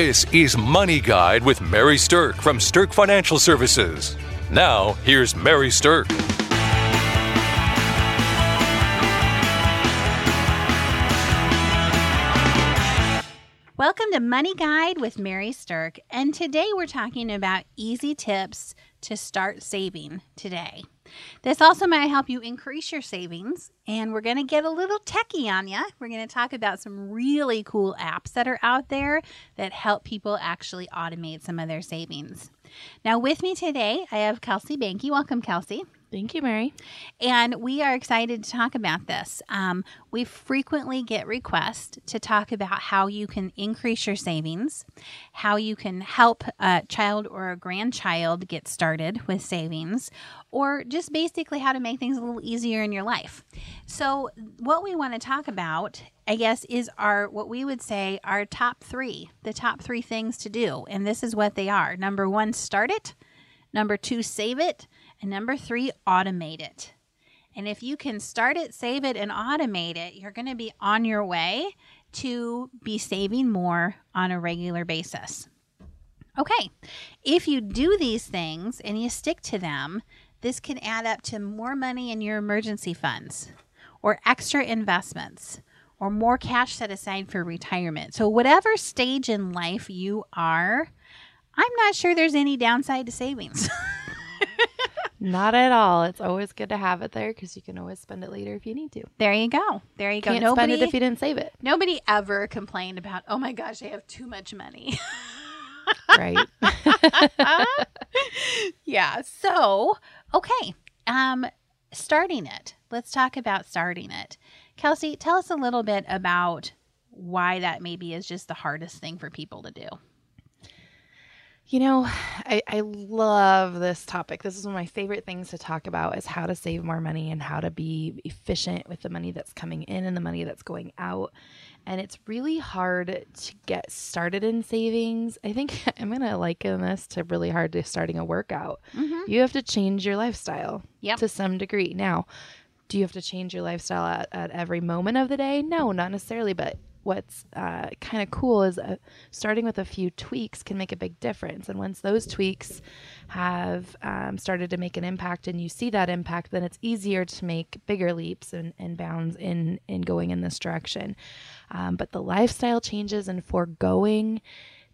This is Money Guide with Mary Sterk from Sterk Financial Services. Now, here's Mary Sterk. Welcome to Money Guide with Mary Sterk, and today we're talking about easy tips to start saving today. This also might help you increase your savings, and we're going to get a little techie on you. We're going to talk about some really cool apps that are out there that help people actually automate some of their savings. Now, with me today, I have Kelsey Banky. Welcome, Kelsey. Thank you, Mary. And we are excited to talk about this. Um, we frequently get requests to talk about how you can increase your savings, how you can help a child or a grandchild get started with savings, or just basically how to make things a little easier in your life. So, what we want to talk about, I guess, is our what we would say our top three, the top three things to do. And this is what they are number one, start it, number two, save it and number three, automate it. And if you can start it, save it, and automate it, you're going to be on your way to be saving more on a regular basis. Okay, if you do these things and you stick to them, this can add up to more money in your emergency funds or extra investments or more cash set aside for retirement. So, whatever stage in life you are, I'm not sure there's any downside to savings. Not at all. It's always good to have it there because you can always spend it later if you need to. There you go. There you go. Can't nobody, spend it if you didn't save it. Nobody ever complained about, oh my gosh, I have too much money. right. yeah. So, okay. Um, starting it. Let's talk about starting it. Kelsey, tell us a little bit about why that maybe is just the hardest thing for people to do. You know, I, I love this topic. This is one of my favorite things to talk about is how to save more money and how to be efficient with the money that's coming in and the money that's going out. And it's really hard to get started in savings. I think I'm going to liken this to really hard to starting a workout. Mm-hmm. You have to change your lifestyle yep. to some degree. Now, do you have to change your lifestyle at, at every moment of the day? No, not necessarily, but what's uh, kind of cool is uh, starting with a few tweaks can make a big difference. And once those tweaks have um, started to make an impact and you see that impact, then it's easier to make bigger leaps and, and bounds in, in going in this direction. Um, but the lifestyle changes and foregoing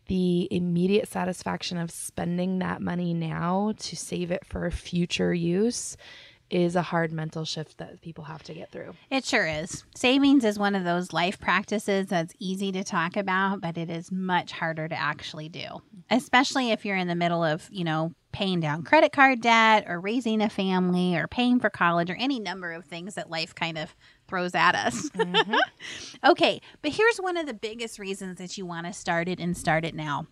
the immediate satisfaction of spending that money now to save it for future use is a hard mental shift that people have to get through. It sure is. Savings is one of those life practices that's easy to talk about, but it is much harder to actually do, especially if you're in the middle of, you know, paying down credit card debt or raising a family or paying for college or any number of things that life kind of throws at us. Mm-hmm. okay, but here's one of the biggest reasons that you want to start it and start it now.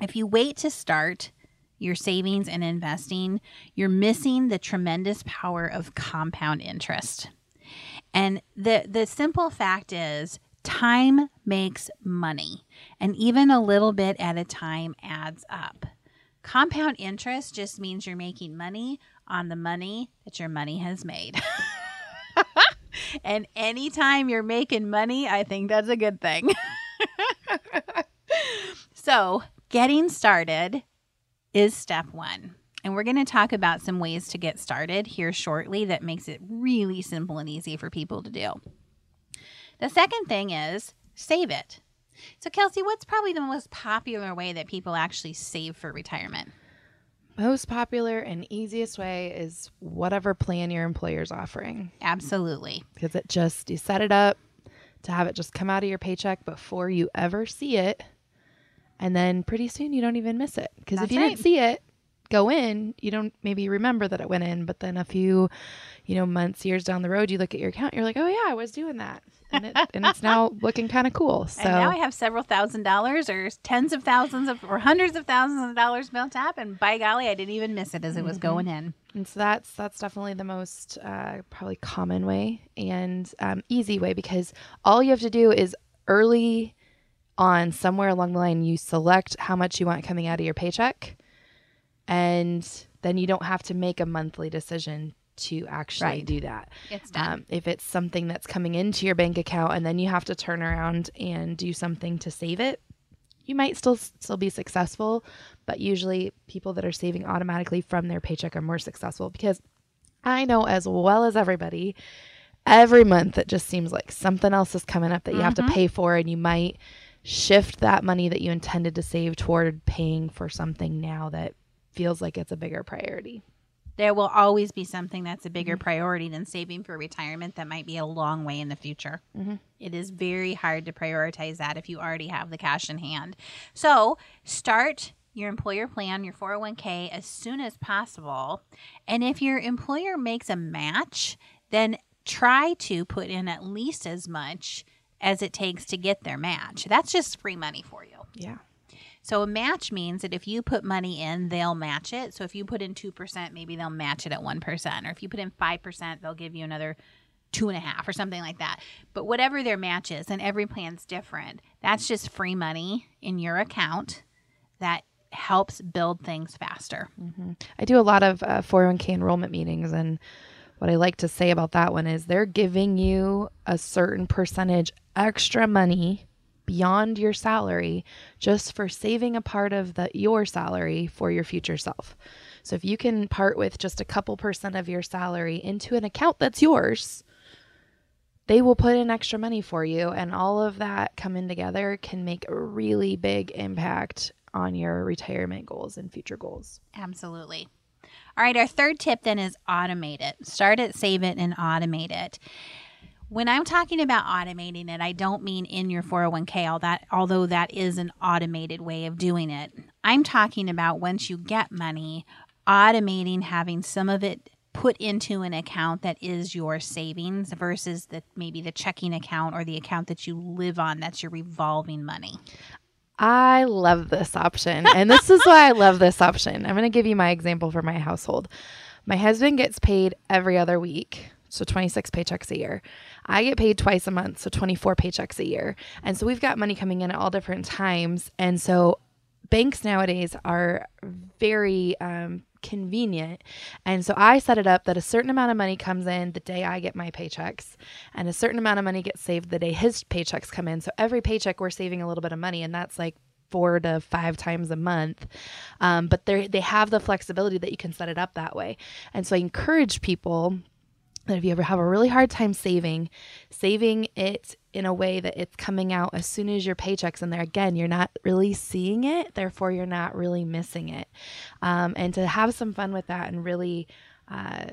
If you wait to start, your savings and investing, you're missing the tremendous power of compound interest. And the the simple fact is time makes money, and even a little bit at a time adds up. Compound interest just means you're making money on the money that your money has made. and anytime you're making money, I think that's a good thing. so, getting started is step one. And we're going to talk about some ways to get started here shortly that makes it really simple and easy for people to do. The second thing is save it. So, Kelsey, what's probably the most popular way that people actually save for retirement? Most popular and easiest way is whatever plan your employer's offering. Absolutely. Because it just, you set it up to have it just come out of your paycheck before you ever see it and then pretty soon you don't even miss it. Because if you right. didn't see it go in. You don't maybe remember that it went in but then a few you know months years down the road you look at your account you're like oh yeah i was doing that. And, it, and it's now looking kind of cool so and now i have several thousand dollars or tens of thousands of or hundreds of thousands of dollars built up and by golly i didn't even miss it as it was mm-hmm. going in. And so that's that's definitely the most uh, probably common way and um, easy way because all you have to do is early on somewhere along the line you select how much you want coming out of your paycheck and then you don't have to make a monthly decision to actually right. do that. It's done. Um, if it's something that's coming into your bank account and then you have to turn around and do something to save it, you might still still be successful, but usually people that are saving automatically from their paycheck are more successful because I know as well as everybody every month it just seems like something else is coming up that you have to pay for and you might shift that money that you intended to save toward paying for something now that feels like it's a bigger priority. There will always be something that's a bigger mm-hmm. priority than saving for retirement that might be a long way in the future. Mm-hmm. It is very hard to prioritize that if you already have the cash in hand. So start your employer plan, your 401k, as soon as possible. And if your employer makes a match, then try to put in at least as much as it takes to get their match. That's just free money for you. Yeah. So a match means that if you put money in, they'll match it. So if you put in two percent, maybe they'll match it at one percent, or if you put in five percent, they'll give you another two and a half or something like that. But whatever their match is, and every plan's different. That's just free money in your account that helps build things faster. I do a lot of uh, 401k enrollment meetings, and what I like to say about that one is they're giving you a certain percentage extra money beyond your salary just for saving a part of the your salary for your future self. So if you can part with just a couple percent of your salary into an account that's yours, they will put in extra money for you and all of that coming together can make a really big impact on your retirement goals and future goals. Absolutely. All right, our third tip then is automate it. Start it, save it, and automate it. When I'm talking about automating it, I don't mean in your 401k, all that, although that is an automated way of doing it. I'm talking about once you get money, automating having some of it put into an account that is your savings versus the maybe the checking account or the account that you live on that's your revolving money. I love this option. And this is why I love this option. I'm going to give you my example for my household. My husband gets paid every other week, so 26 paychecks a year. I get paid twice a month, so 24 paychecks a year. And so we've got money coming in at all different times. And so banks nowadays are very um, convenient. And so I set it up that a certain amount of money comes in the day I get my paychecks, and a certain amount of money gets saved the day his paychecks come in. So every paycheck, we're saving a little bit of money, and that's like four to five times a month. Um, but they they have the flexibility that you can set it up that way. And so I encourage people that if you ever have a really hard time saving, saving it in a way that it's coming out as soon as your paycheck's in there. Again, you're not really seeing it, therefore, you're not really missing it. Um, and to have some fun with that and really uh,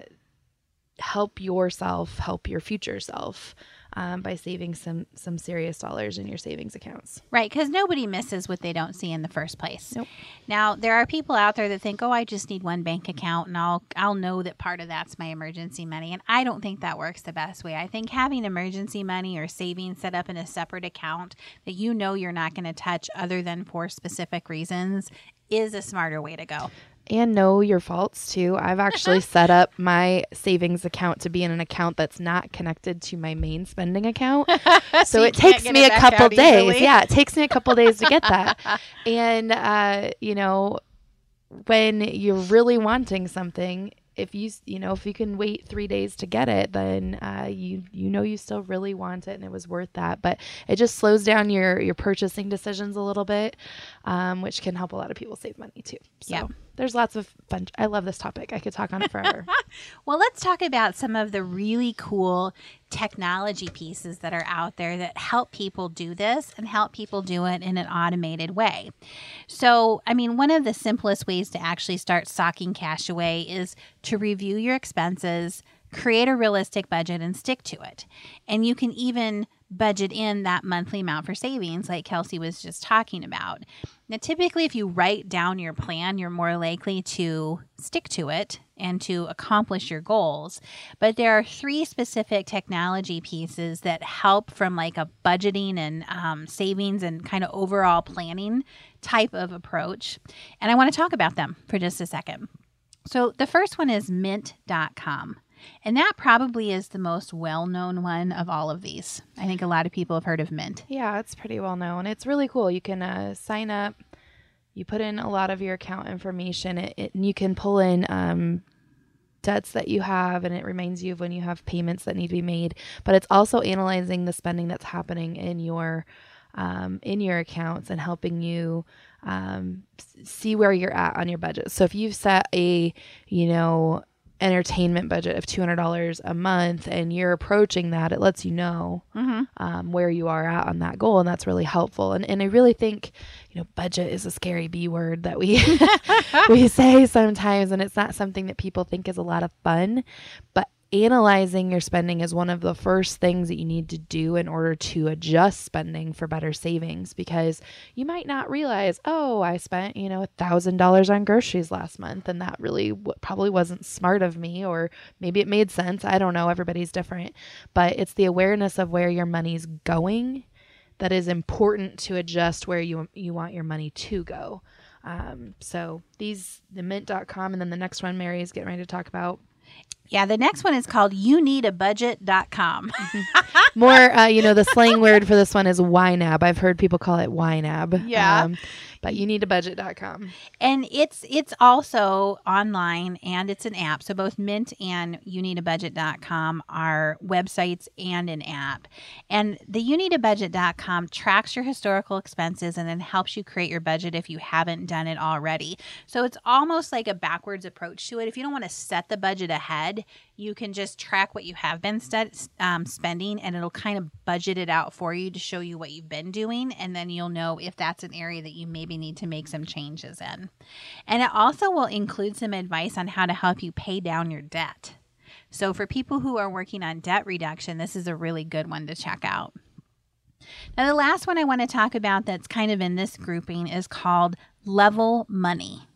help yourself, help your future self um, by saving some some serious dollars in your savings accounts. Right, because nobody misses what they don't see in the first place. Nope. Now there are people out there that think, "Oh, I just need one bank account, and I'll I'll know that part of that's my emergency money." And I don't think that works the best way. I think having emergency money or savings set up in a separate account that you know you're not going to touch other than for specific reasons is a smarter way to go. and know your faults too. I've actually set up my savings account to be in an account that's not connected to my main spending account. so, you it takes me it a couple days. easily. Yeah, it takes me a couple days to get that. And uh, you know, when you're really wanting something, if you you know if you can wait three days to get it, then uh, you you know you still really want it and it was worth that. But it just slows down your your purchasing decisions a little bit, um, which can help a lot of people save money too. So Yeah. There's lots of fun. I love this topic. I could talk on it forever. Well, let's talk about some of the really cool technology pieces that are out there that help people do this and help people do it in an automated way. So, I mean, one of the simplest ways to actually start socking cash away is to review your expenses, create a realistic budget, and stick to it. And you can even budget in that monthly amount for savings, like Kelsey was just talking about. Now, typically, if you write down your plan, you're more likely to stick to it and to accomplish your goals. But there are three specific technology pieces that help from like a budgeting and um, savings and kind of overall planning type of approach. And I want to talk about them for just a second. So, the first one is mint.com. And that probably is the most well known one of all of these. I think a lot of people have heard of Mint. yeah, it's pretty well known. It's really cool. You can uh, sign up. You put in a lot of your account information, it, it, and you can pull in um, debts that you have, and it reminds you of when you have payments that need to be made. But it's also analyzing the spending that's happening in your um, in your accounts and helping you um, see where you're at on your budget. So if you've set a, you know, entertainment budget of $200 a month and you're approaching that, it lets you know mm-hmm. um, where you are at on that goal. And that's really helpful. And, and I really think, you know, budget is a scary B word that we, we say sometimes, and it's not something that people think is a lot of fun, but analyzing your spending is one of the first things that you need to do in order to adjust spending for better savings because you might not realize, oh, I spent, you know, a thousand dollars on groceries last month and that really w- probably wasn't smart of me or maybe it made sense. I don't know. Everybody's different, but it's the awareness of where your money's going that is important to adjust where you, you want your money to go. Um, so these, the mint.com and then the next one Mary is getting ready to talk about yeah, the next one is called youneedabudget.com. More, uh, you know, the slang word for this one is YNAB. I've heard people call it YNAB. Yeah. Um, but you need a budget.com. And it's it's also online and it's an app. So both Mint and you need a budget.com are websites and an app. And the you need a budget.com tracks your historical expenses and then helps you create your budget if you haven't done it already. So it's almost like a backwards approach to it. If you don't want to set the budget ahead, you can just track what you have been st- um, spending and it'll kind of budget it out for you to show you what you've been doing. And then you'll know if that's an area that you maybe need to make some changes in. And it also will include some advice on how to help you pay down your debt. So, for people who are working on debt reduction, this is a really good one to check out. Now, the last one I want to talk about that's kind of in this grouping is called Level Money.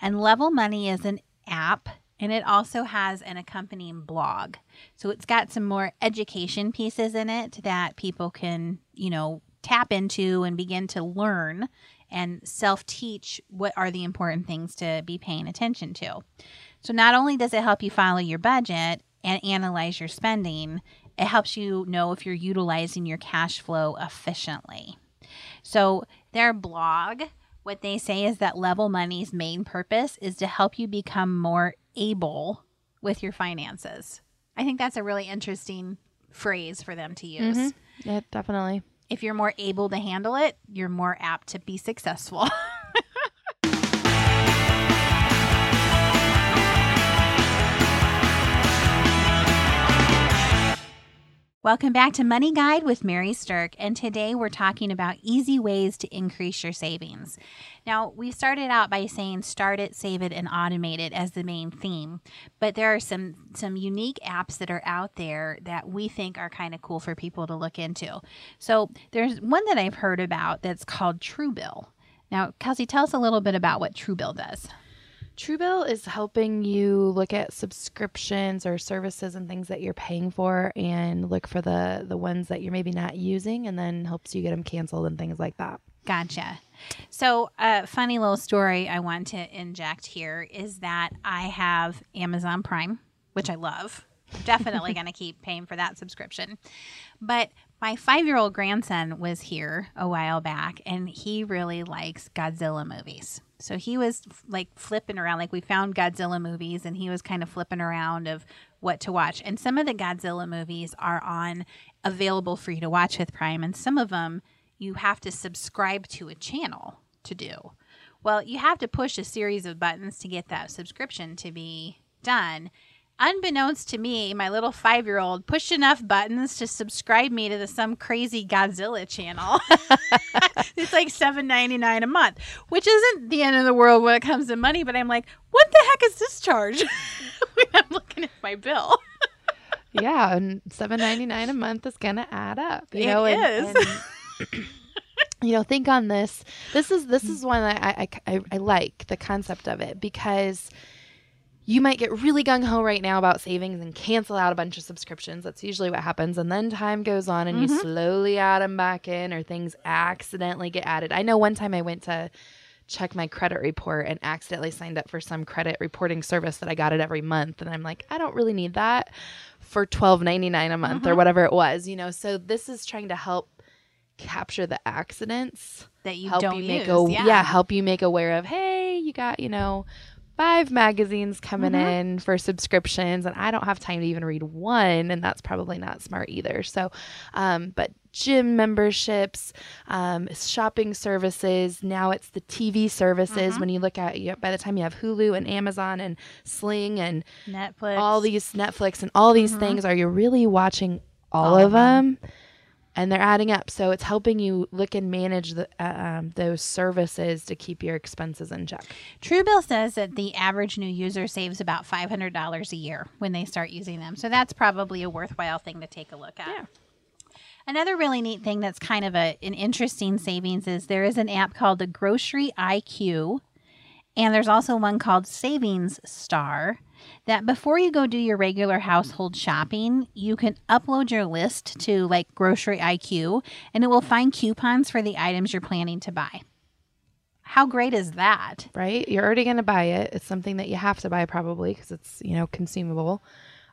And Level Money is an app and it also has an accompanying blog. So it's got some more education pieces in it that people can, you know, tap into and begin to learn and self teach what are the important things to be paying attention to. So not only does it help you follow your budget and analyze your spending, it helps you know if you're utilizing your cash flow efficiently. So their blog what they say is that level money's main purpose is to help you become more able with your finances. I think that's a really interesting phrase for them to use. Mm-hmm. Yeah, definitely. If you're more able to handle it, you're more apt to be successful. Welcome back to Money Guide with Mary Sterk, and today we're talking about easy ways to increase your savings. Now, we started out by saying start it, save it, and automate it as the main theme, but there are some some unique apps that are out there that we think are kind of cool for people to look into. So, there's one that I've heard about that's called Truebill. Now, Kelsey, tell us a little bit about what Truebill does. Truebill is helping you look at subscriptions or services and things that you're paying for and look for the the ones that you're maybe not using and then helps you get them canceled and things like that. Gotcha. So, a uh, funny little story I want to inject here is that I have Amazon Prime, which I love. Definitely going to keep paying for that subscription. But my five year old grandson was here a while back and he really likes Godzilla movies. So he was like flipping around, like we found Godzilla movies, and he was kind of flipping around of what to watch. And some of the Godzilla movies are on available for you to watch with Prime, and some of them you have to subscribe to a channel to do. Well, you have to push a series of buttons to get that subscription to be done unbeknownst to me, my little five year old pushed enough buttons to subscribe me to the some crazy Godzilla channel. it's like seven ninety nine a month, which isn't the end of the world when it comes to money. But I'm like, what the heck is this charge? when I'm looking at my bill. yeah, and seven ninety nine a month is gonna add up. You it know, is. And, you know, think on this. This is this is mm. one that I, I, I, I like the concept of it because you might get really gung ho right now about savings and cancel out a bunch of subscriptions. That's usually what happens. And then time goes on and mm-hmm. you slowly add them back in, or things accidentally get added. I know one time I went to check my credit report and accidentally signed up for some credit reporting service that I got it every month. And I'm like, I don't really need that for twelve ninety nine a month mm-hmm. or whatever it was, you know. So this is trying to help capture the accidents that you help don't you make use, a, yeah. yeah help you make aware of hey you got you know five magazines coming in for subscriptions, and I don't have time to even read one, and that's probably not smart either. So, um, but gym memberships, um, shopping services. Now it's the TV services. When you look at, you by the time you have Hulu and Amazon and Sling and Netflix. all these Netflix and all these things, are you really watching all, of them? And they're adding up, so it's helping you look and manage the, uh, um, those services to keep your expenses in check. Truebill says that the average new user saves about $500 a year when they start using them. So that's probably a worthwhile thing to take a look at. Yeah. Another really neat thing that's kind of a, an interesting savings is there is an app called the Grocery IQ, and there's also one called Savings Star. That before you go do your regular household shopping, you can upload your list to like Grocery IQ, and it will find coupons for the items you're planning to buy. How great is that? right? You're already going to buy it. It's something that you have to buy probably because it's, you know, consumable.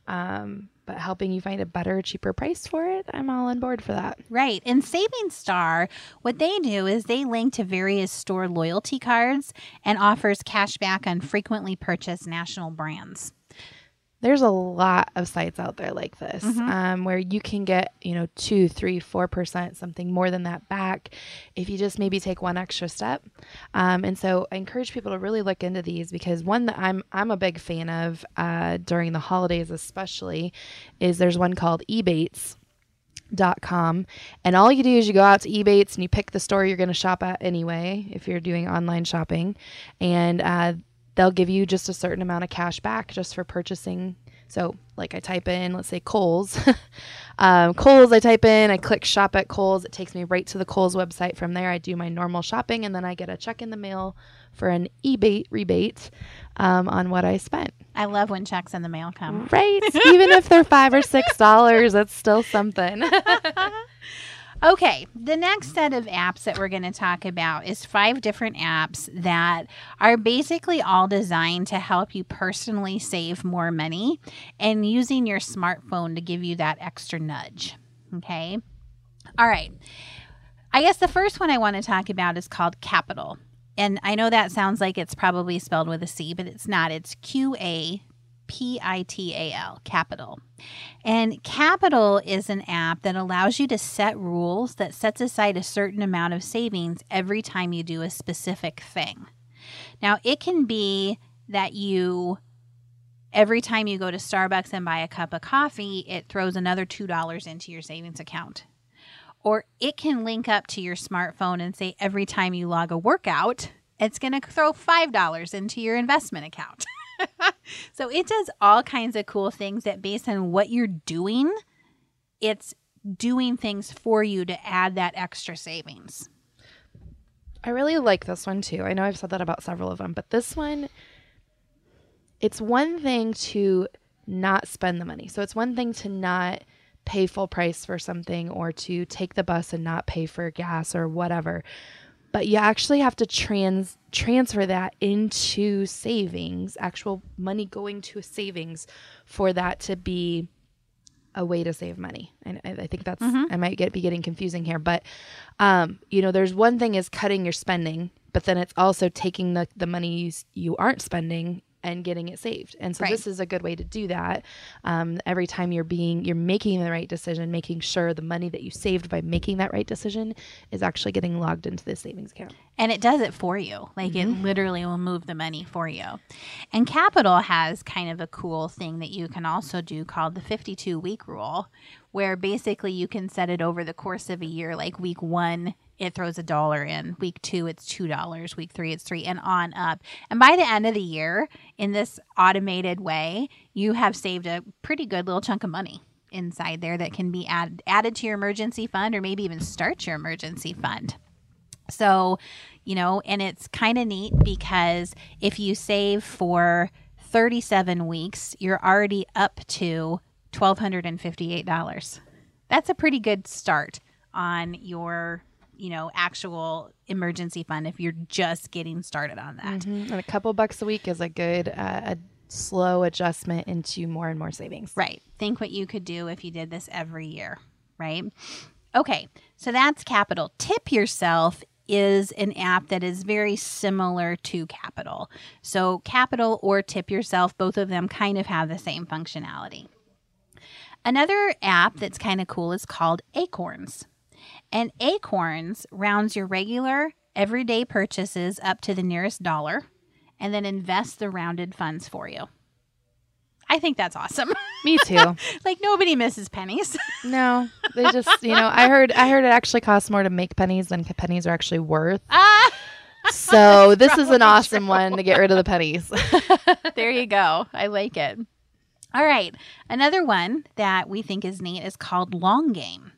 Um, but helping you find a better, cheaper price for it, I'm all on board for that. Right. And Savings Star, what they do is they link to various store loyalty cards and offers cash back on frequently purchased national brands. There's a lot of sites out there like this um, where you can get, you know, two, three, four percent, something more than that back if you just maybe take one extra step. Um, and so I encourage people to really look into these because one that I'm I'm a big fan of uh, during the holidays, especially, is there's one called Ebates. dot com and all you do is you go out to ebates and you pick the store you're going to shop at anyway if you're doing online shopping and uh, they'll give you just a certain amount of cash back just for purchasing. So like i type in let's say kohl's. Um, kohl's i type in i click shop at kohl's. It takes me right to the kohl's website. From there i do my normal shopping and then i get a check in the mail for an ebate rebate um, on what i spent. I love when checks in the mail come. right? Even if they're five or six dollars that's still something Okay, the next set of apps that we're going to talk about is five different apps that are basically all designed to help you personally save more money and using your smartphone to give you that extra nudge. Okay. All right. I guess the first one I want to talk about is called Qapital. And I know that sounds like it's probably spelled with a C, but it's not. It's Q A P I T A L, Qapital. And Qapital is an app that allows you to set rules that sets aside a certain amount of savings every time you do a specific thing. Now, it can be that you every time you go to Starbucks and buy a cup of coffee, it throws another $2 into your savings account. Or it can link up to your smartphone and say every time you log a workout, it's going to throw $5 into your investment account. so it does all kinds of cool things that based on what you're doing, it's doing things for you to add that extra savings. I really like this one too. I know I've said that about several of them, but this one, it's one thing to not spend the money. So it's one thing to not pay full price for something or to take the bus and not pay for gas or whatever. But you actually have to trans transfer that into savings, actual money going to a savings for that to be a way to save money. And I, I think that's I might get be getting confusing here, but um, you know, there's one thing is cutting your spending, but then it's also taking the the money you, you aren't spending and getting it saved. And so Right. this is a good way to do that. Um, every time you're being you're making the right decision, making sure the money that you saved by making that right decision is actually getting logged into the savings account. And it does it for you. Like it literally will move the money for you. And Qapital has kind of a cool thing that you can also do called the 52 week rule, where basically you can set it over the course of a year. Like week one, it throws a dollar in. Week two, it's two dollars. Week three, it's three, and on up. And by the end of the year, in this automated way, you have saved a pretty good little chunk of money inside there that can be added added to your emergency fund or maybe even start your emergency fund. So, you know, and it's kind of neat because if you save for 37 weeks, you're already up to $1,258. That's a pretty good start on your, you know, actual emergency fund if you're just getting started on that. And a couple bucks a week is a good uh, a slow adjustment into more and more savings. Right. Think what you could do if you did this every year, right? Okay, so that's Qapital. Tip yourself is an app that is very similar to Qapital. So, Qapital or Tip Yourself, both of them kind of have the same functionality. Another app that's kind of cool is called Acorns. And Acorns rounds your regular everyday purchases up to the nearest dollar and then invests the rounded funds for you. I think that's awesome. Me too. like nobody misses pennies. no, they just, you know, I heard I heard it actually costs more to make pennies than pennies are actually worth. Ah, So this is an awesome true. one to get rid of the pennies. there you go. I like it. All right. Another one that we think is neat is called Long Game.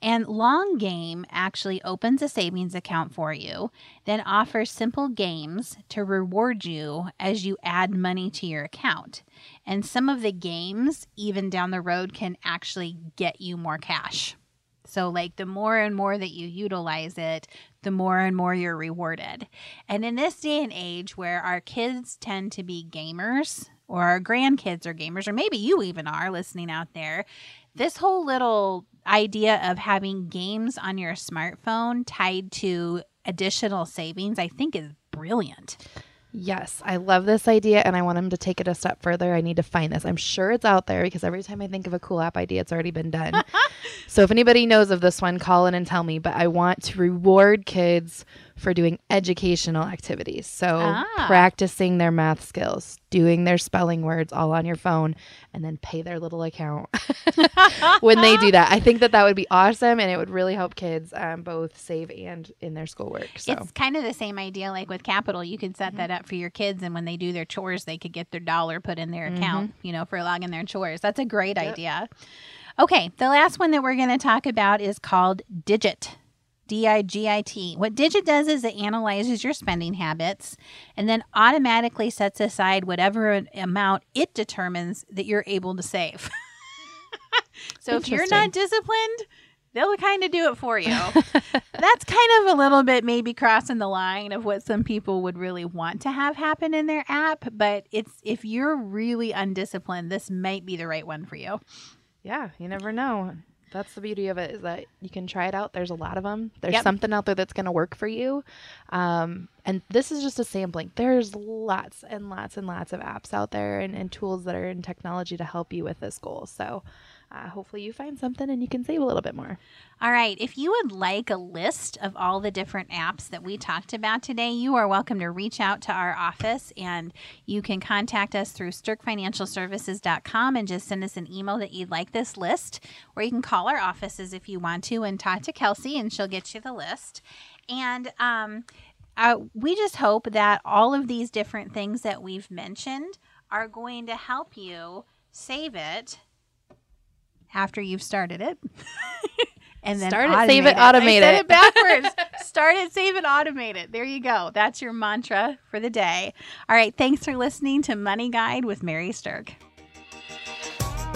And Long Game actually opens a savings account for you, then offers simple games to reward you as you add money to your account. And some of the games, even down the road, can actually get you more cash. So, like, the more and more that you utilize it, the more and more you're rewarded. And in this day and age where our kids tend to be gamers, or our grandkids are gamers, or maybe you even are listening out there, this whole little idea of having games on your smartphone tied to additional savings, I think is brilliant. Yes, I love this idea and I want him to take it a step further. I need to find this. I'm sure it's out there because every time I think of a cool app idea, it's already been done. so if anybody knows of this one, call in and tell me. But I want to reward kids for doing educational activities. So Ah. practicing their math skills, doing their spelling words all on your phone, and then pay their little account when they do that. I think that that would be awesome and it would really help kids um, both save and in their schoolwork. So It's kind of the same idea like with Qapital. You can set that up for your kids, and when they do their chores, they could get their dollar put in their account, you know, for logging their chores. That's a great idea. Okay, the last one that we're going to talk about is called Digit. D I G I T. What Digit does is it analyzes your spending habits and then automatically sets aside whatever amount it determines that you're able to save. so if you're not disciplined, they'll kind of do it for you. That's kind of a little bit maybe crossing the line of what some people would really want to have happen in their app, but it's if you're really undisciplined, this might be the right one for you. Yeah, you never know. That's the beauty of it is that you can try it out. There's a lot of them. There's Yep. something out there that's going to work for you. Um, and this is just a sampling. There's lots and lots and lots of apps out there and, and tools that are in technology to help you with this goal. So uh, hopefully you find something and you can save a little bit more. All right. If you would like a list of all the different apps that we talked about today, you are welcome to reach out to our office and you can contact us through sterkfinancialservices.com and just send us an email that you'd like this list, or you can call our offices if you want to and talk to Kelsey and she'll get you the list. And um, uh, we just hope that all of these different things that we've mentioned are going to help you save it after you've started it. and then Start it, save it, I automate said it. it backwards. Start it, save it, automate it. There you go. That's your mantra for the day. All right. Thanks for listening to Money Guide with Mary Sterk.